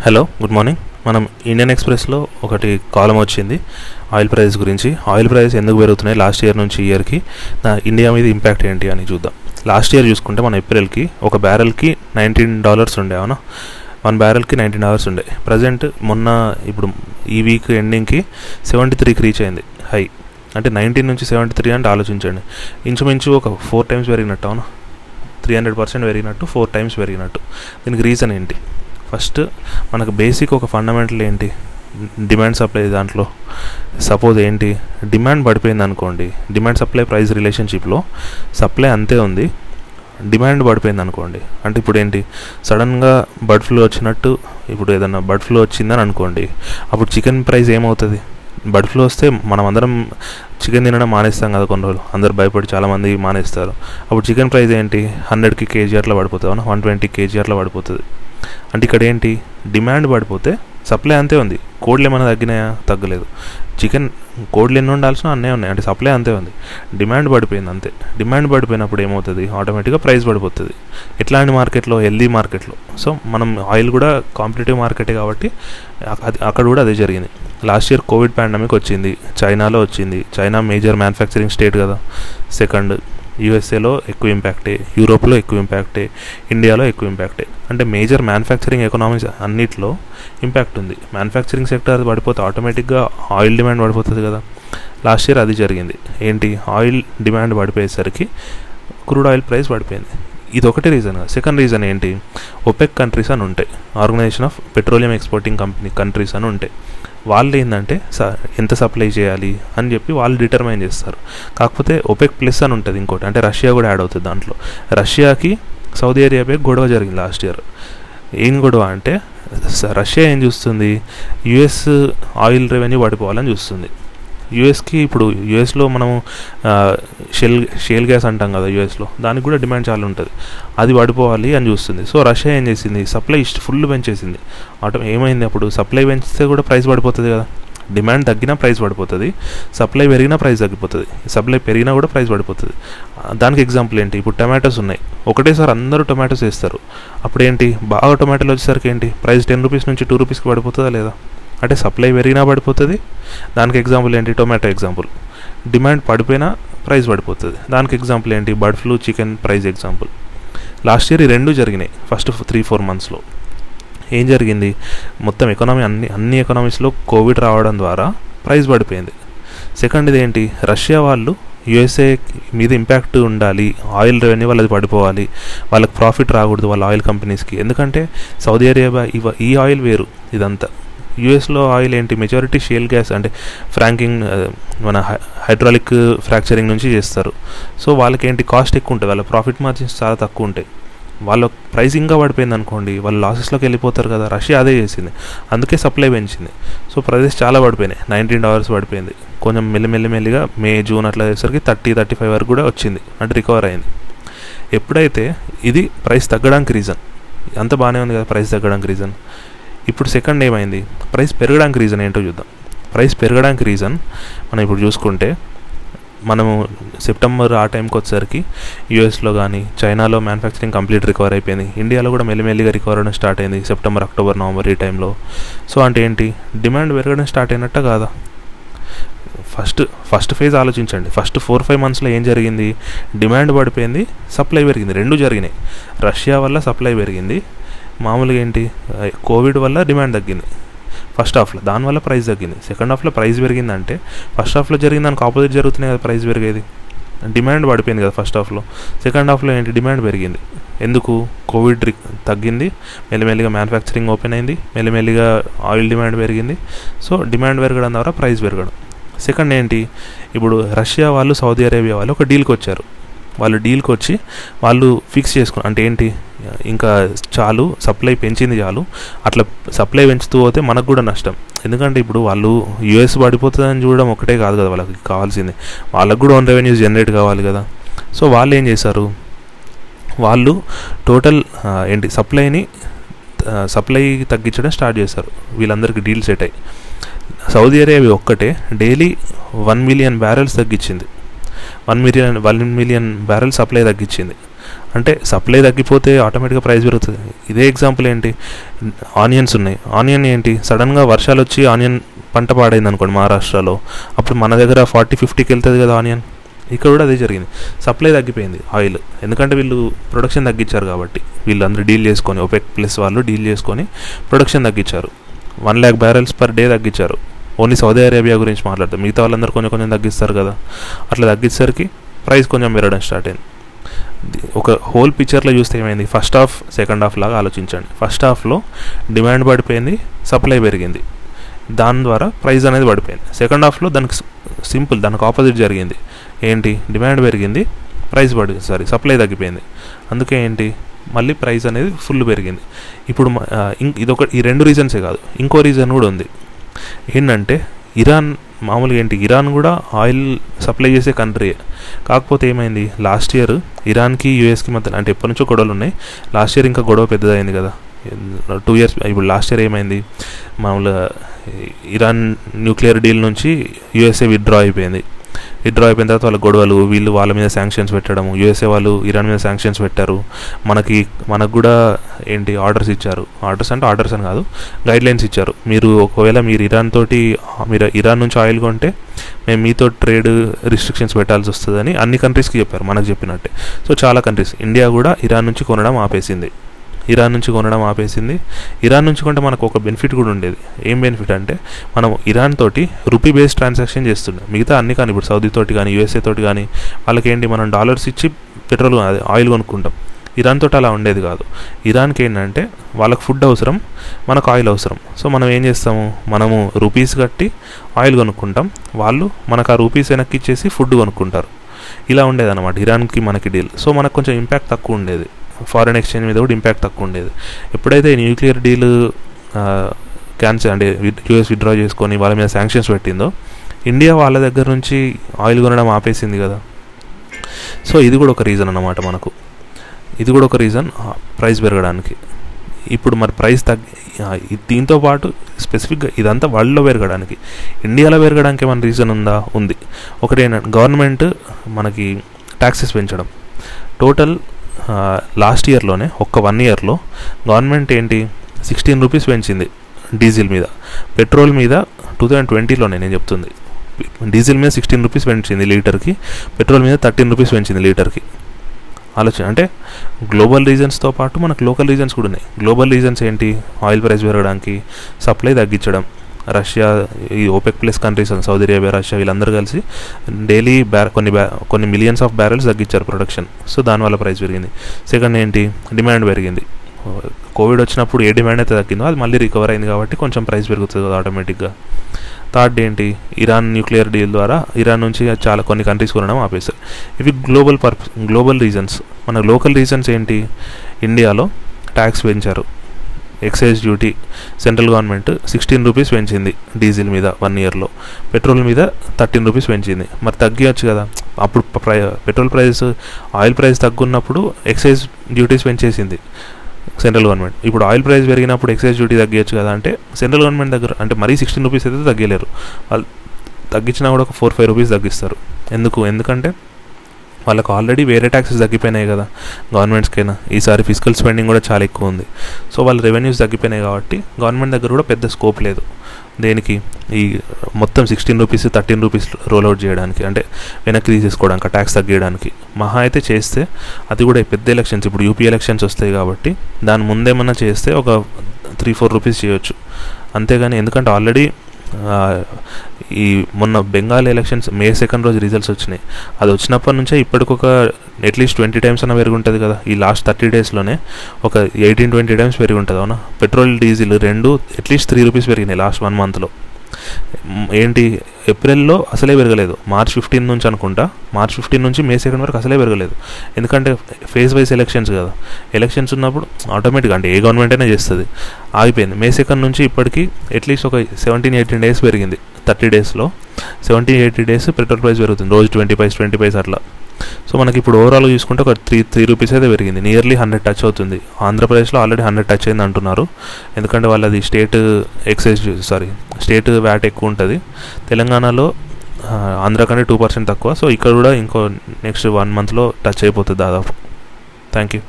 Hello good morning మనం Indian ఎక్స్ప్రెస్లో ఒకటి కాలం వచ్చింది. ఆయిల్ ప్రైస్ గురించి. ఆయిల్ ప్రైస్ ఎందుకు పెరుగుతున్నాయి? లాస్ట్ ఇయర్ నుంచి ఇయర్కి నా ఇండియా మీద ఇంపాక్ట్ ఏంటి అని చూద్దాం. లాస్ట్ ఇయర్ చూసుకుంటే మన ఏప్రిల్కి ఒక బ్యారెల్కి నైన్టీన్ డాలర్స్ ఉండే అవునా? వన్ బ్యారెల్కి నైన్టీన్ డాలర్స్ ఉండే. ప్రజెంట్ మొన్న ఇప్పుడు ఈ వీక్ ఎండింగ్కి సెవెంటీ త్రీకి రీచ్ అయింది. హై అంటే నైన్టీన్ నుంచి సెవెంటీ త్రీ అంటే ఆలోచించండి. ఇంచుమించు ఒక ఫోర్ టైమ్స్ పెరిగినట్టు అవునా? త్రీ హండ్రెడ్ పర్సెంట్ పెరిగినట్టు ఫోర్ టైమ్స్ పెరిగినట్టు. దీనికి రీజన్ ఏంటి? ఫస్ట్ మనకు బేసిక్ ఒక ఫండమెంటల్ ఏంటి? డిమాండ్ సప్లై దాంట్లో. సపోజ్ ఏంటి? డిమాండ్ పడిపోయింది అనుకోండి. డిమాండ్ సప్లై ప్రైస్ రిలేషన్షిప్లో సప్లై అంతే ఉంది. డిమాండ్ పడిపోయింది అనుకోండి. అంటే ఇప్పుడు ఏంటి? సడన్గా బర్డ్ ఫ్లూ వచ్చినట్టు ఇప్పుడు ఏదన్నా బర్డ్ ఫ్లూ వచ్చిందని అనుకోండి. అప్పుడు చికెన్ ప్రైస్ ఏమవుతుంది? బర్డ్ ఫ్లూ వస్తే మనం అందరం చికెన్ తినడం మానేస్తాం కదా కొన్ని రోజులు. అందరు భయపడి చాలామంది మానేస్తారు. అప్పుడు చికెన్ ప్రైస్ ఏంటి? హండ్రెడ్కి కేజీ అట్లా పడిపోతుంది అవునా? వన్ ట్వంటీ కేజీ అట్లా పడిపోతుంది. అంటే ఇక్కడ ఏంటి? డిమాండ్ పడిపోతే సప్లై అంతే ఉంది. కోడ్లు ఏమైనా తగ్గినాయా? తగ్గలేదు. చికెన్ కోడ్లు ఎన్ని ఉండాల్సిన అన్నీ ఉన్నాయి. అంటే సప్లై అంతే ఉంది. డిమాండ్ పడిపోయింది అంతే. డిమాండ్ పడిపోయినప్పుడు ఏమవుతుంది? ఆటోమేటిక్గా ప్రైస్ పడిపోతుంది. ఎట్లాంటి మార్కెట్లో? హెల్దీ మార్కెట్లో. సో మనం ఆయిల్ కూడా కాంపిటేటివ్ మార్కెటే కాబట్టి అది అక్కడ కూడా అదే జరిగింది. లాస్ట్ ఇయర్ కోవిడ్ పాండమిక్ వచ్చింది. చైనాలో వచ్చింది. చైనా మేజర్ మ్యానుఫ్యాక్చరింగ్ స్టేట్ కదా. సెకండ్ యూఎస్ఏలో ఎక్కువ ఇంపాక్టే యూరోప్లో ఎక్కువ ఇంపాక్టే ఇండియాలో ఎక్కువ ఇంపాక్టే అంటే మేజర్ మ్యానుఫ్యాక్చరింగ్ ఎకనామిక్స్ అన్నిట్లో ఇంపాక్ట్ ఉంది. మ్యానుఫ్యాక్చరింగ్ సెక్టర్ పడిపోతే ఆటోమేటిక్గా ఆయిల్ డిమాండ్ పడిపోతుంది కదా. లాస్ట్ ఇయర్ అది జరిగింది. ఏంటి? ఆయిల్ డిమాండ్ పడిపోయేసరికి క్రూడ్ ఆయిల్ ప్రైస్ పడిపోయింది. ఇది ఒకటి రీజన్ సెకండ్ రీజన్ ఏంటి? ఒపెక్ కంట్రీస్ అని ఉంటాయి organisation of petroleum exporting company countries అని ఉంటాయి వాళ్ళు ఏంటంటే స ఎంత సప్లై చేయాలి? అని చెప్పి వాళ్ళు డిటర్మైన్ చేస్తారు. కాకపోతే ఒపెక్ ప్లస్ అని ఉంటుంది ఇంకోటి అంటే రష్యా కూడా యాడ్ అవుతుంది దాంట్లో. రష్యాకి సౌదీ అరేబియా గొడవ జరిగింది లాస్ట్ ఇయర్ ఏం గొడవ అంటే రష్యా ఏం చూస్తుంది? యుఎస్ ఆయిల్ రెవెన్యూ పడిపోవాలని చూస్తుంది. యూఎస్కి ఇప్పుడు యూఎస్లో మనము షెల్ షేల్ గ్యాస్ అంటాం కదా యూఎస్లో దానికి కూడా డిమాండ్ చాలా ఉంటుంది. అది పడిపోవాలి అని చూస్తుంది. సో రష్యా ఏం చేసింది? సప్లై ఇష్ట ఫుల్ పెంచేసింది. ఆటో ఏమైంది అప్పుడు? సప్లై పెంచితే కూడా ప్రైస్ పడిపోతుంది కదా. డిమాండ్ తగ్గినా ప్రైస్ పడిపోతుంది సప్లై పెరిగినా ప్రైస్ తగ్గిపోతుంది. సప్లై పెరిగినా కూడా ప్రైస్ పడిపోతుంది దానికి ఎగ్జాంపుల్ ఏంటి? ఇప్పుడు టమాటోస్ ఉన్నాయి. ఒకటేసారి అందరూ టొమాటోస్ వేస్తారు. అప్పుడు ఏంటి బాగా టొమాటోలు వచ్చేసరికి ఏంటి? ప్రైస్ టెన్ రూపీస్ నుంచి టూ రూపీస్కి పడిపోతుందా లేదా? అంటే సప్లై పెరిగినా పడిపోతుంది. దానికి ఎగ్జాంపుల్ ఏంటి? టొమాటో ఎగ్జాంపుల్ డిమాండ్ పడిపోయినా ప్రైస్ పడిపోతుంది. దానికి ఎగ్జాంపుల్ ఏంటి? Bird flu chicken price example last year ఈ రెండు జరిగినాయి. ఫస్ట్ త్రీ ఫోర్ మంత్స్లో ఏం జరిగింది? మొత్తం ఎకనామీ అన్ని అన్ని ఎకనామీస్లో కోవిడ్ రావడం ద్వారా ప్రైస్ పడిపోయింది. సెకండ్ ఇదేంటి రష్యా వాళ్ళు యుఎస్ఏ మీద ఇంపాక్ట్ ఉండాలి. ఆయిల్ రెవెన్యూ వాళ్ళది పడిపోవాలి. వాళ్ళకి ప్రాఫిట్ రాకూడదు వాళ్ళ ఆయిల్ కంపెనీస్కి ఎందుకంటే సౌదీ అరేబియా ఇవ ఈ ఆయిల్ వేరు ఇదంతా. యూఎస్లో ఆయిల్ ఏంటి? మెజారిటీ షేల్ గ్యాస్ అంటే ఫ్రాంకింగ్ మన హైడ్రాలిక్ ఫ్రాక్చరింగ్ నుంచి చేస్తారు. సో వాళ్ళకి ఏంటి కాస్ట్ ఎక్కువ ఉంటుంది వాళ్ళ ప్రాఫిట్ మార్జిన్స్ చాలా తక్కువ ఉంటాయి వాళ్ళ ప్రైస్ ఇంకా పడిపోయింది అనుకోండి వాళ్ళు లాసెస్లోకి వెళ్ళిపోతారు కదా రష్యా అదే చేసింది. అందుకే సప్లై పెంచింది. సో ప్రైజెస్ చాలా పడిపోయినాయి. నైన్టీన్ డాలర్స్ పడిపోయింది. కొంచెం మెల్లిమెల్లిమెల్లిగా మే జూన్ అట్లా చేసరికి థర్టీ థర్టీ ఫైవ్ వరకు కూడా వచ్చింది. అంటే రికవర్ అయింది. ఎప్పుడైతే ఇది ప్రైస్ తగ్గడానికి రీజన్ అంత బాగానే ఉంది కదా ప్రైస్ తగ్గడానికి రీజన్. ఇప్పుడు సెకండ్ ఏమైంది? ప్రైస్ పెరగడానికి రీజన్ ఏంటో చూద్దాం. ప్రైస్ పెరగడానికి రీజన్ మనం ఇప్పుడు చూసుకుంటే మనము సెప్టెంబర్ ఆ టైంకి వచ్చేసరికి యూఎస్లో కానీ చైనాలో మ్యానుఫ్యాక్చరింగ్ కంప్లీట్ రికవర్ అయిపోయింది. ఇండియాలో కూడా మెల్లిమెల్లిగా రికవర్ అవడం స్టార్ట్ అయింది. సెప్టెంబర్ అక్టోబర్ నవంబర్ ఈ టైంలో సో అంటే ఏంటి? డిమాండ్ పెరగడం స్టార్ట్ అయినట్ట కాదా? ఫస్ట్ ఫస్ట్ ఫేజ్ ఆలోచించండి. ఫస్ట్ ఫోర్ ఫైవ్ మంత్స్లో ఏం జరిగింది? డిమాండ్ పడిపోయింది సప్లై పెరిగింది. రెండు జరిగినాయి. రష్యా వల్ల సప్లై పెరిగింది. మామూలుగా ఏంటి? కోవిడ్ వల్ల డిమాండ్ తగ్గింది. ఫస్ట్ హాఫ్లో దానివల్ల ప్రైస్ తగ్గింది. సెకండ్ హాఫ్లో ప్రైస్ పెరిగిందంటే ఫస్ట్ హాఫ్లో జరిగిన దానికి ఆపోజిట్ జరుగుతున్నాయి కదా ప్రైస్ పెరిగేది. డిమాండ్ పడిపోయింది కదా ఫస్ట్ హాఫ్లో. సెకండ్ హాఫ్లో ఏంటి? డిమాండ్ పెరిగింది. ఎందుకు? కోవిడ్ తగ్గింది. మెల్లిమెల్లిగా మ్యానుఫ్యాక్చరింగ్ ఓపెన్ అయింది. మెల్లిమెల్లిగా ఆయిల్ డిమాండ్ పెరిగింది. సో డిమాండ్ పెరగడం ద్వారా ప్రైస్ పెరగడం. సెకండ్ ఏంటి? ఇప్పుడు రష్యా వాళ్ళు సౌదీ అరేబియా వాళ్ళు ఒక డీల్కి వచ్చారు వాళ్ళు డీల్కి వచ్చి వాళ్ళు ఫిక్స్ చేసుకుని అంటే ఏంటి ఇంకా చాలు సప్లై పెంచింది చాలు అట్లా సప్లై పెంచుతూ పోతే మనకు కూడా నష్టం. ఎందుకంటే ఇప్పుడు వాళ్ళు యూఎస్ పడిపోతుందని చూడడం ఒకటే కాదు కదా వాళ్ళకి కావాల్సింది. వాళ్ళకు కూడా ఓన్ రెవెన్యూస్ జనరేట్ కావాలి కదా. సో వాళ్ళు ఏం చేశారు? వాళ్ళు టోటల్ ఏంటి సప్లైని సప్లై తగ్గించడం స్టార్ట్ చేశారు. వీళ్ళందరికీ డీల్ సెట్ అయ్యి. సౌదీ అరేబియా ఒక్కటే డైలీ వన్ మిలియన్ బ్యారెల్స్ తగ్గించింది. One million one million barrel supply తగ్గించింది. అంటే సప్లై తగ్గిపోతే ఆటోమేటిక్గా ప్రైస్ పెరుగుతుంది. ఇదే ఎగ్జాంపుల్ ఏంటి? ఆనియన్స్ ఉన్నాయి. ఆనియన్ ఏంటి? సడన్గా వర్షాలు వచ్చి ఆనియన్ పంట పాడైంది అనుకోండి మహారాష్ట్రలో. అప్పుడు మన దగ్గర ఫార్టీ ఫిఫ్టీకి వెళ్తుంది కదా ఆనియన్ ఇక్కడ కూడా అదే జరిగింది. సప్లై తగ్గిపోయింది ఆయిల్ ఎందుకంటే వీళ్ళు ప్రొడక్షన్ తగ్గించారు కాబట్టి. వీళ్ళందరూ డీల్ చేసుకొని ఒపెక్ ప్లస్ వాళ్ళు డీల్ చేసుకొని ప్రొడక్షన్ తగ్గించారు. One lakh barrels per day తగ్గించారు. ఓన్లీ సౌదీ అరేబియా గురించి మాట్లాడతాం. మిగతా వాళ్ళందరూ కొంచెం కొంచెం తగ్గిస్తారు కదా. అట్లా తగ్గించేసరికి ప్రైస్ కొంచెం పెరగడం స్టార్ట్ అయింది. ఒక హోల్ పిక్చర్లో చూస్తే ఏమైంది? ఫస్ట్ హాఫ్ సెకండ్ హాఫ్ లాగా ఆలోచించండి. ఫస్ట్ హాఫ్లో డిమాండ్ పడిపోయింది సప్లై పెరిగింది. దాని ద్వారా ప్రైస్ అనేది పడిపోయింది. సెకండ్ హాఫ్లో దానికి సింపుల్ దానికి ఆపోజిట్ జరిగింది. ఏంటి? డిమాండ్ పెరిగింది ప్రైస్ పడి సారీ సప్లై తగ్గిపోయింది. అందుకే ఏంటి? మళ్ళీ ప్రైస్ అనేది ఫుల్ పెరిగింది. ఇప్పుడు మ- ఇం- ఇదొక ఈ రెండు రీజన్సే కాదు. ఇంకో రీజన్ కూడా ఉంది. ఏంటంటే ఇరాన్ మామూలుగా ఏంటి ఇరాన్ కూడా ఆయిల్ సప్లై చేసే కంట్రీ కాకపోతే ఏమైంది లాస్ట్ ఇయర్ ఇరాన్కి యూఎస్కి మధ్య అంటే ఎప్పటి నుంచో గొడవలు ఉన్నాయి. లాస్ట్ ఇయర్ ఇంకా గొడవ పెద్దదైంది కదా. టూ ఇయర్స్ ఇప్పుడు లాస్ట్ ఇయర్ ఏమైంది మామూలుగా ఇరాన్ న్యూక్లియర్ డీల్ నుంచి యూఎస్ఏ విత్డ్రా అయిపోయింది. విత్డ్రా అయిపోయిన తర్వాత వాళ్ళ గొడవలు వీళ్ళు వాళ్ళ మీద శాంక్షన్స్ పెట్టడము యూఎస్ఏ వాళ్ళు ఇరాన్ మీద శాంక్షన్స్ పెట్టారు. మనకి మనకు కూడా ఏంటి ఆర్డర్స్ ఇచ్చారు. ఆర్డర్స్ అంటే ఆర్డర్స్ అని కాదు గైడ్ లైన్స్ ఇచ్చారు. మీరు ఒకవేళ మీరు ఇరాన్ తోటి మీరు ఇరాన్ నుంచి ఆయిల్ కొంటే మేము మీతో ట్రేడ్ రిస్ట్రిక్షన్స్ పెట్టాల్సి వస్తుందని అన్ని కంట్రీస్కి చెప్పారు మనకు చెప్పినట్టే. సో చాలా కంట్రీస్ ఇండియా కూడా ఇరాన్ నుంచి కొనడం ఆపేసింది. ఇరాన్ నుంచి కొనడం ఆపేసింది. ఇరాన్ నుంచి కొంటే మనకు ఒక బెనిఫిట్ కూడా ఉండేది. ఏం బెనిఫిట్ అంటే మనం ఇరాన్ తోటి రూపీ బేస్డ్ ట్రాన్సాక్షన్ చేస్తుండే. మిగతా అన్ని కానీ ఇప్పుడు సౌదీ తోటి కానీ యూఎస్ఏ తోటి కానీ వాళ్ళకి ఏంటి మనం డాలర్స్ ఇచ్చి పెట్రోల్ అదే ఆయిల్ కొనుక్కుంటాం. ఇరాన్ తోటి అలా ఉండేది కాదు. ఇరాన్కి ఏంటంటే వాళ్ళకి ఫుడ్ అవసరం మనకు ఆయిల్ అవసరం. సో మనం ఏం చేస్తాము? మనము రూపీస్ కట్టి ఆయిల్ కొనుక్కుంటాం. వాళ్ళు మనకు ఆ రూపీస్ వెనక్కి ఇచ్చేసి ఫుడ్ కొనుక్కుంటారు. ఇలా ఉండేది అనమాట ఇరాన్కి మనకి డీల్. సో మనకు కొంచెం ఇంపాక్ట్ తక్కువ ఉండేది. ఫారిన్ ఎక్స్చేంజ్ మీద కూడా ఇంపాక్ట్ తక్కువ ఉండేది. ఎప్పుడైతే న్యూక్లియర్ డీల్ క్యాన్సిల్ అంటే యూఎస్ విత్డ్రా చేసుకొని వాళ్ళ మీద శాంక్షన్స్ పెట్టిందో ఇండియా వాళ్ళ దగ్గర నుంచి ఆయిల్ కొనడం ఆపేసింది కదా. సో ఇది కూడా ఒక రీజన్ అన్నమాట మనకు. ఇది కూడా ఒక రీజన్ ప్రైస్ పెరగడానికి. ఇప్పుడు మరి ప్రైస్ తగ్గి దీంతో పాటు స్పెసిఫిక్గా ఇదంతా వరల్డ్లో పెరగడానికి. ఇండియాలో పెరగడానికి ఏమైనా రీజన్ ఉందా? ఉంది. ఒకటి గవర్నమెంట్ మనకి ట్యాక్సెస్ పెంచడం. టోటల్ లాస్ట్ ఇయర్లోనే ఒక్క వన్ ఇయర్లో గవర్నమెంట్ ఏంటి సిక్స్టీన్ రూపీస్ పెంచింది డీజిల్ మీద. పెట్రోల్ మీద టూ థౌజండ్ ట్వంటీలోనే నేను చెప్తుంది. డీజిల్ మీద సిక్స్టీన్ రూపీస్ పెంచింది లీటర్కి పెట్రోల్ మీద థర్టీన్ రూపీస్ పెంచింది లీటర్కి. ఆలోచన అంటే గ్లోబల్ రీజన్స్తో పాటు మనకు లోకల్ రీజన్స్ కూడా ఉన్నాయి. గ్లోబల్ రీజన్స్ ఏంటి? ఆయిల్ ప్రైస్ పెరగడానికి సప్లై తగ్గించడం. రష్యా ఈ OPEC plus countries and Saudi Arabia Russia వీళ్ళందరూ కలిసి డైలీ బ్యా కొన్ని బ్యా కొన్ని మిలియన్స్ ఆఫ్ బ్యారెల్స్ తగ్గించారు ప్రొడక్షన్ సో దానివల్ల ప్రైస్ పెరిగింది. సెకండ్ ఏంటి? డిమాండ్ పెరిగింది. కోవిడ్ వచ్చినప్పుడు ఏ డిమాండ్ అయితే తగ్గిందో అది మళ్ళీ రికవర్ అయింది కాబట్టి కొంచెం ప్రైస్ పెరుగుతుంది కదా ఆటోమేటిక్గా థర్డ్ ఏంటి? ఇరాన్ న్యూక్లియర్ డీల్ ద్వారా ఇరాన్ నుంచి చాలా కొన్ని కంట్రీస్ కొనడం ఆపేశారు. ఇవి గ్లోబల్ పర్పస్ గ్లోబల్ రీజన్స్ మన లోకల్ రీజన్స్ ఏంటి? ఇండియాలో ట్యాక్స్ పెంచారు. Excise duty central government sixteen rupees పెంచింది డీజిల్ మీద వన్ ఇయర్లో. పెట్రోల్ మీద థర్టీన్ రూపీస్ పెంచింది. మరి తగ్గియచ్చు కదా. అప్పుడు ప్రై పెట్రోల్ ప్రైస్ ఆయిల్ ప్రైస్ తగ్గున్నప్పుడు ఎక్సైజ్ డ్యూటీస్ పెంచేసింది సెంట్రల్ గవర్నమెంట్. ఇప్పుడు ఆయిల్ ప్రైస్ పెరిగినప్పుడు ఎక్సైజ్ డ్యూటీ తగ్గించచ్చు కదా అంటే సెంట్రల్ గవర్నమెంట్ దగ్గర అంటే మరీ సిక్స్టీన్ రూపీస్ అయితే తగ్గలేరు. వాళ్ళు తగ్గించినా కూడా ఒక ఫోర్ ఫైవ్ రూపీస్ తగ్గిస్తారు. ఎందుకు? ఎందుకంటే వాళ్ళకు ఆల్రెడీ వేరే ట్యాక్సెస్ తగ్గిపోయినాయి కదా గవర్నమెంట్స్కైనా ఈసారి ఫిజికల్ స్పెండింగ్ కూడా చాలా ఎక్కువ ఉంది. సో వాళ్ళ రెవెన్యూస్ తగ్గిపోయినాయి కాబట్టి గవర్నమెంట్ దగ్గర కూడా పెద్ద స్కోప్ లేదు. దేనికి? ఈ మొత్తం sixteen rupees thirteen rupees roll out చేయడానికి అంటే వెనక్కి తీసేసుకోవడానికి ట్యాక్స్ తగ్గించడానికి మహా అయితే చేస్తే అది కూడా పెద్ద ఎలక్షన్స్ ఇప్పుడు యూపీ ఎలక్షన్స్ వస్తాయి కాబట్టి దాని ముందేమన్నా చేస్తే ఒక త్రీ ఫోర్ రూపీస్ చేయొచ్చు. అంతేగాని ఎందుకంటే ఆల్రెడీ ఈ మొన్న బెంగాల్ ఎలక్షన్స్ మే సెకండ్ రోజు రిజల్ట్స్ వచ్చినాయి. అది వచ్చినప్పటి నుంచే ఇప్పటికొక అట్లీస్ట్ ట్వంటీ టైమ్స్ అన్న పెరుగుంటుంది ఉంటుంది కదా. ఈ లాస్ట్ థర్టీ డేస్లోనే ఒక ఎయిటీన్ ట్వంటీ టైమ్స్ పెరిగి ఉంటుంది అవునా? పెట్రోల్ డీజిల్ రెండు అట్లీస్ట్ త్రీ రూపీస్ పెరిగినాయి లాస్ట్ వన్ మంత్లో ఏంటి ఏప్రిల్లో అసలే పెరగలేదు. మార్చ్ ఫిఫ్టీన్ నుంచి అనుకుంటా. మార్చ్ ఫిఫ్టీన్ నుంచి మే సెకండ్ వరకు అసలే పెరగలేదు. ఎందుకంటే ఫేజ్ వైజ్ ఎలక్షన్స్ కదా. ఎలక్షన్స్ ఉన్నప్పుడు ఆటోమేటిక్గా అంటే ఏ గవర్నమెంట్ అయినా చేస్తుంది. ఆగిపోయింది. మే సెకండ్ నుంచి ఇప్పటికీ అట్లీస్ట్ ఒక సెవెంటీన్ ఎయిటీన్ డేస్ పెరిగింది. థర్టీ డేస్లో. Seventy eighty days petrol price పెరుగుతుంది. రోజు ట్వంటీ పైస్ ట్వంటీ పైస్ అట్లా. సో మనకి ఇప్పుడు ఓవరాల్గా చూసుకుంటే ఒక త్రీ త్రీ రూపీస్ అయితే పెరిగింది. నియర్లీ హండ్రెడ్ టచ్ అవుతుంది. ఆంధ్రప్రదేశ్లో ఆల్రెడీ హండ్రెడ్ టచ్ అయింది అంటున్నారు. ఎందుకంటే వాళ్ళది state excise sorry state VAT ఎక్కువ ఉంటుంది. తెలంగాణలో ఆంధ్ర కంటే టూ పర్సెంట్ తక్కువ. సో ఇక్కడ కూడా ఇంకో నెక్స్ట్ వన్ మంత్లో టచ్ అయిపోతుంది దాదాపు. Thank you